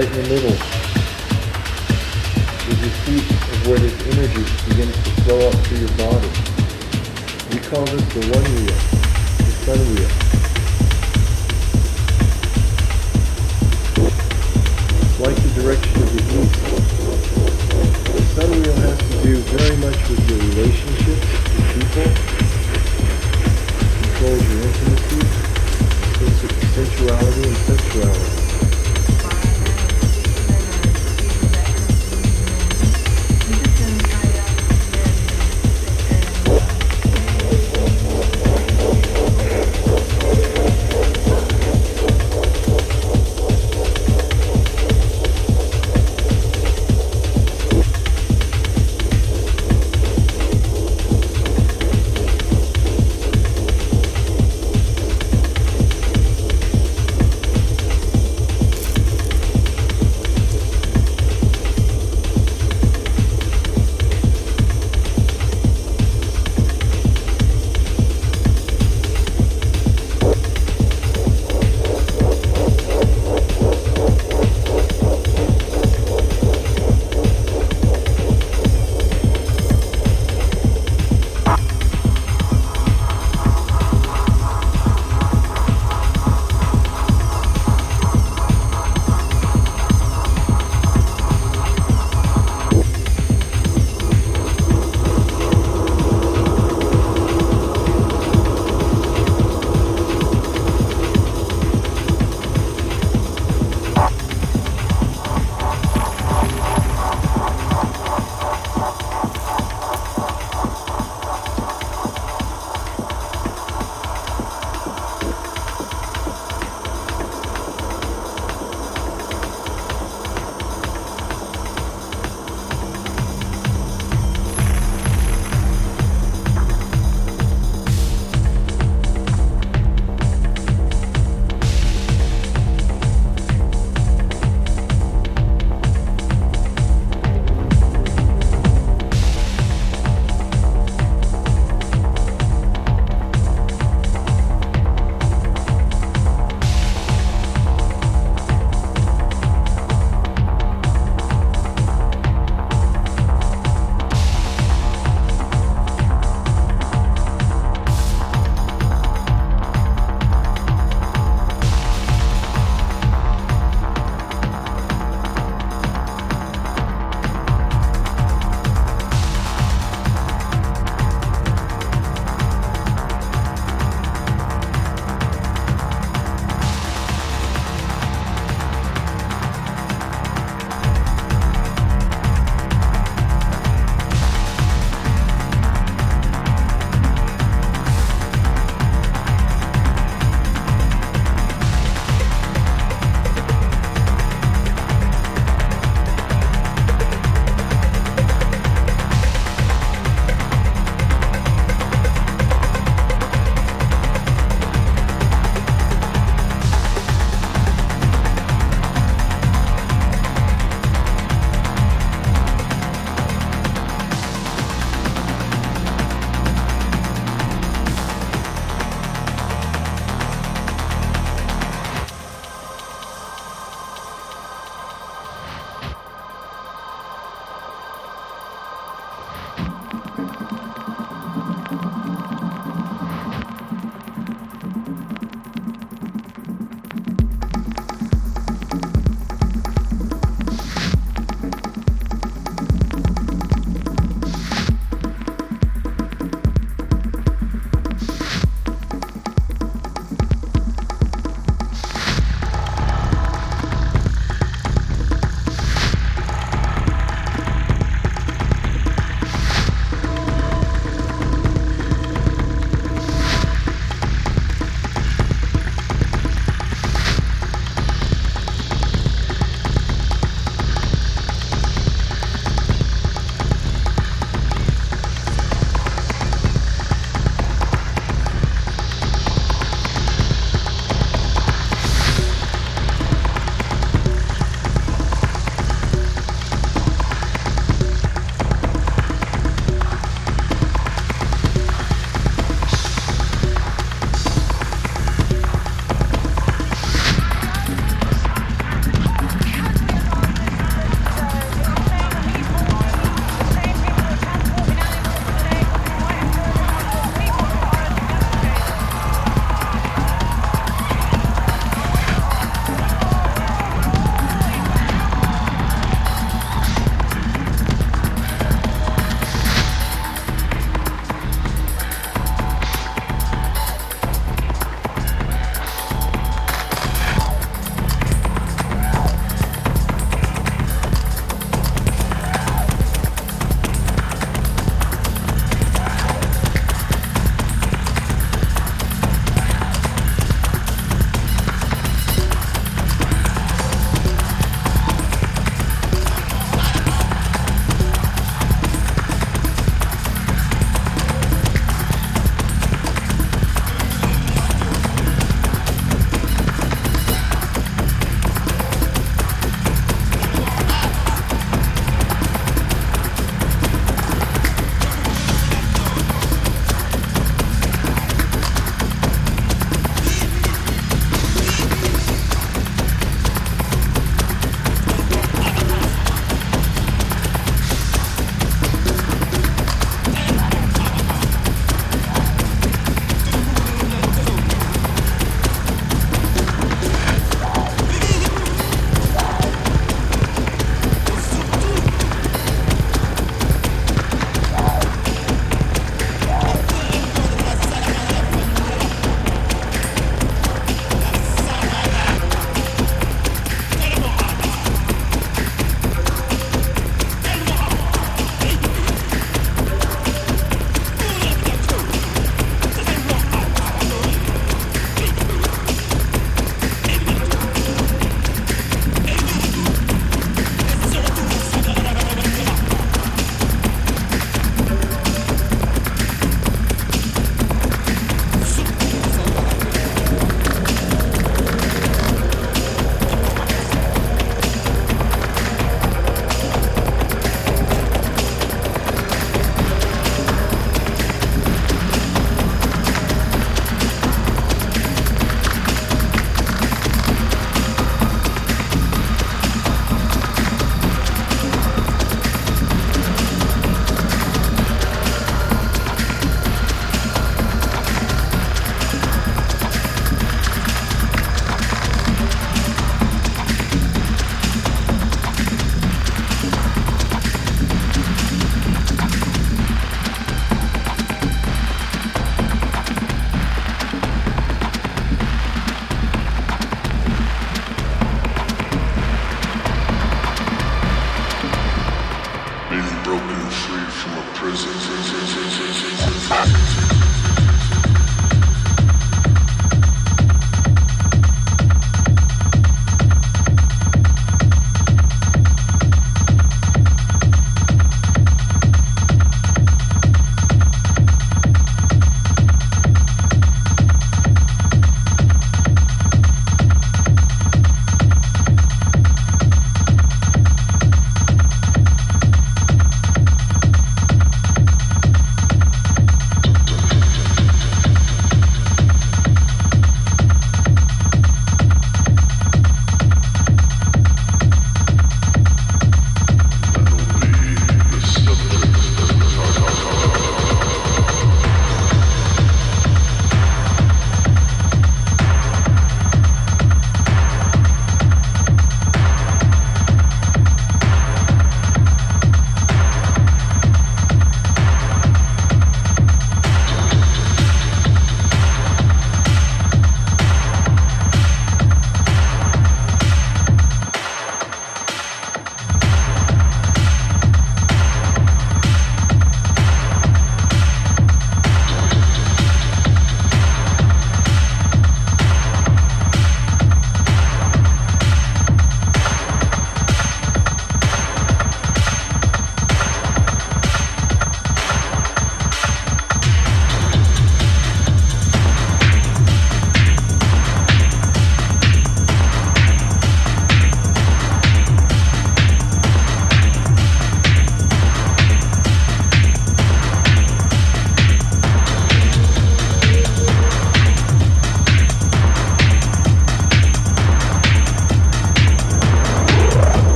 right in the middle is the seat of where this energy begins to flow up through your body. We call this the one wheel, the sun wheel. Like the direction of the east. The sun wheel has to do very much with your relationships with people, controls your intimacy, sensuality and sexuality.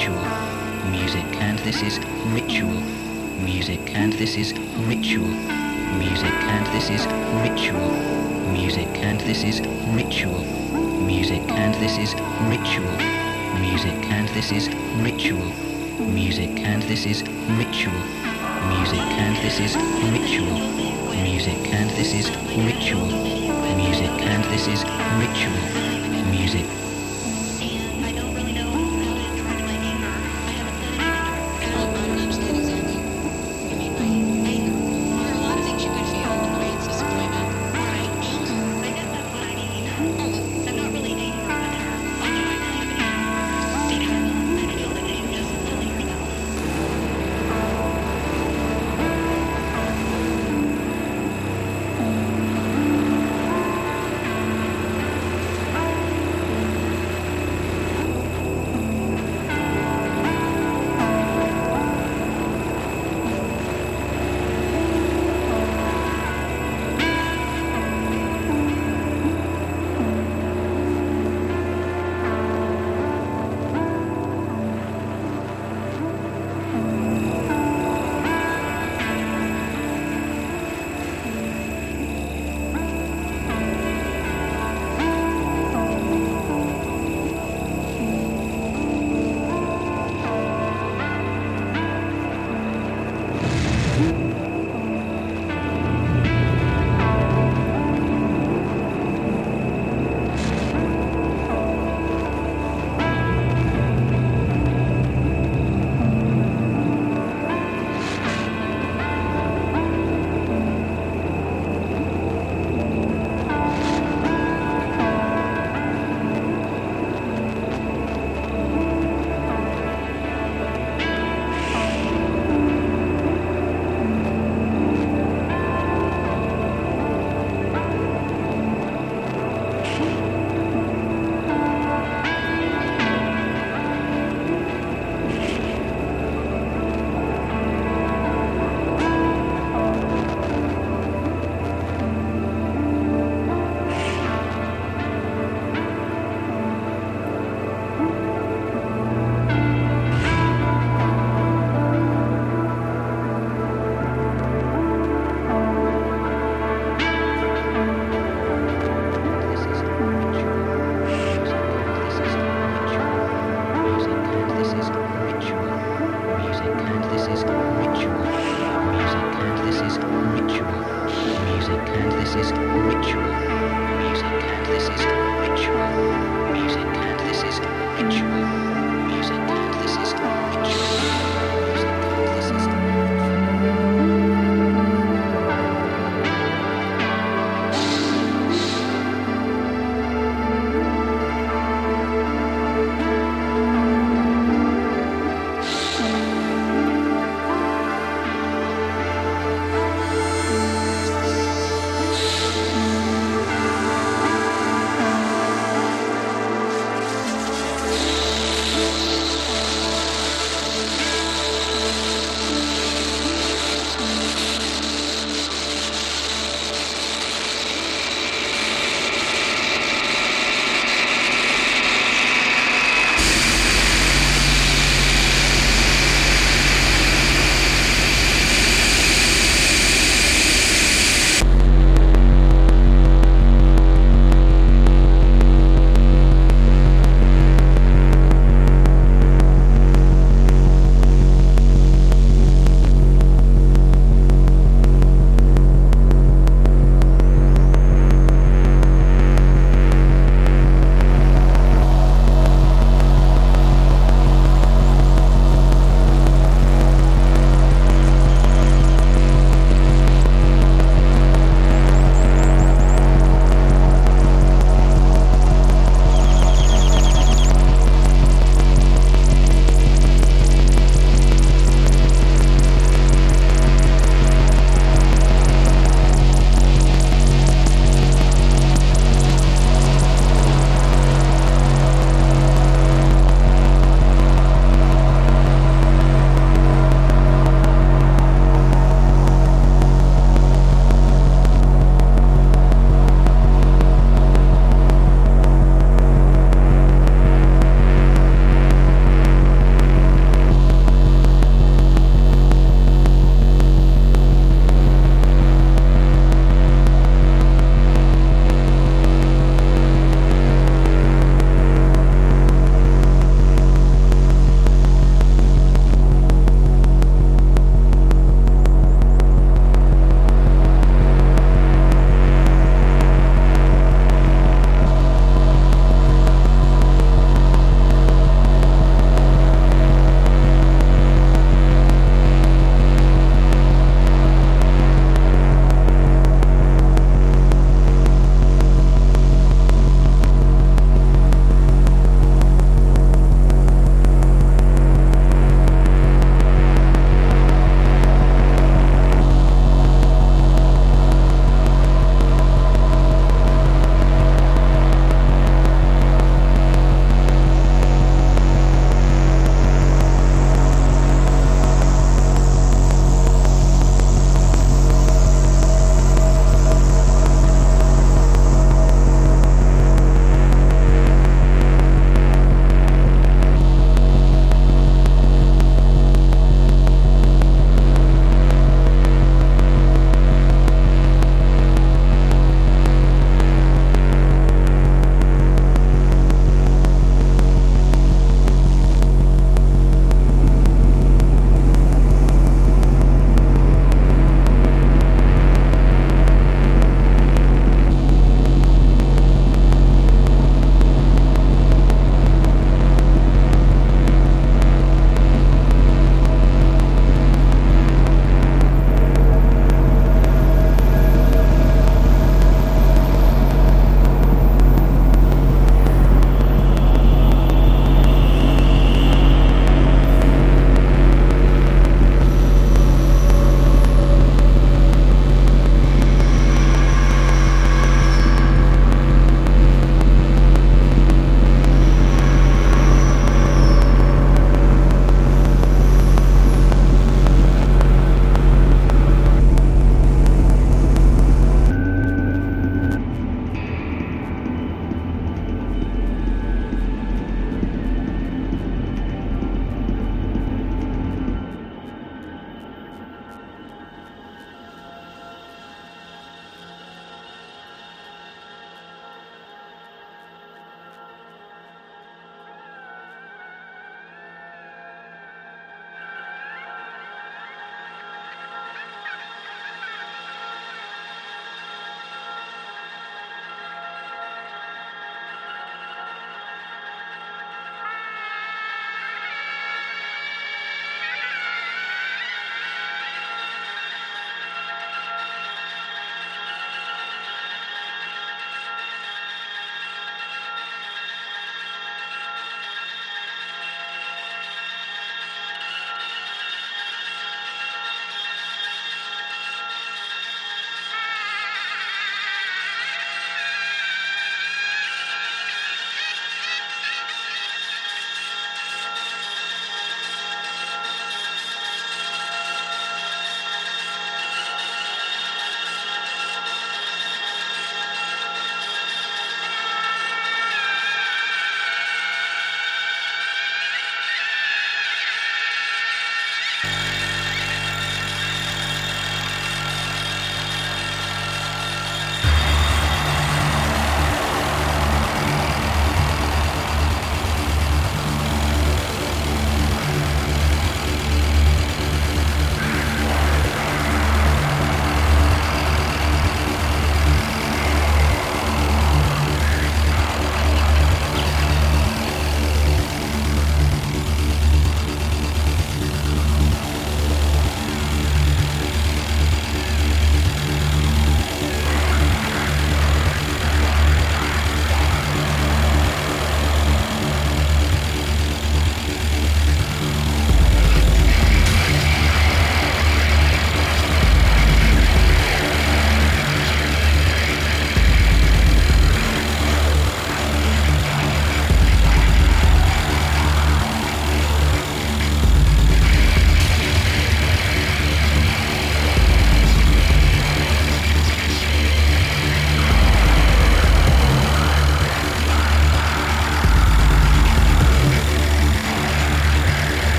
Ritual. Music and this is ritual. Music and this is ritual. Music and this is ritual. Music and this is ritual. Music and this is ritual. Music and this is ritual. Music and this is ritual. Music and this is ritual. Music and this is ritual. Music and this is ritual. Music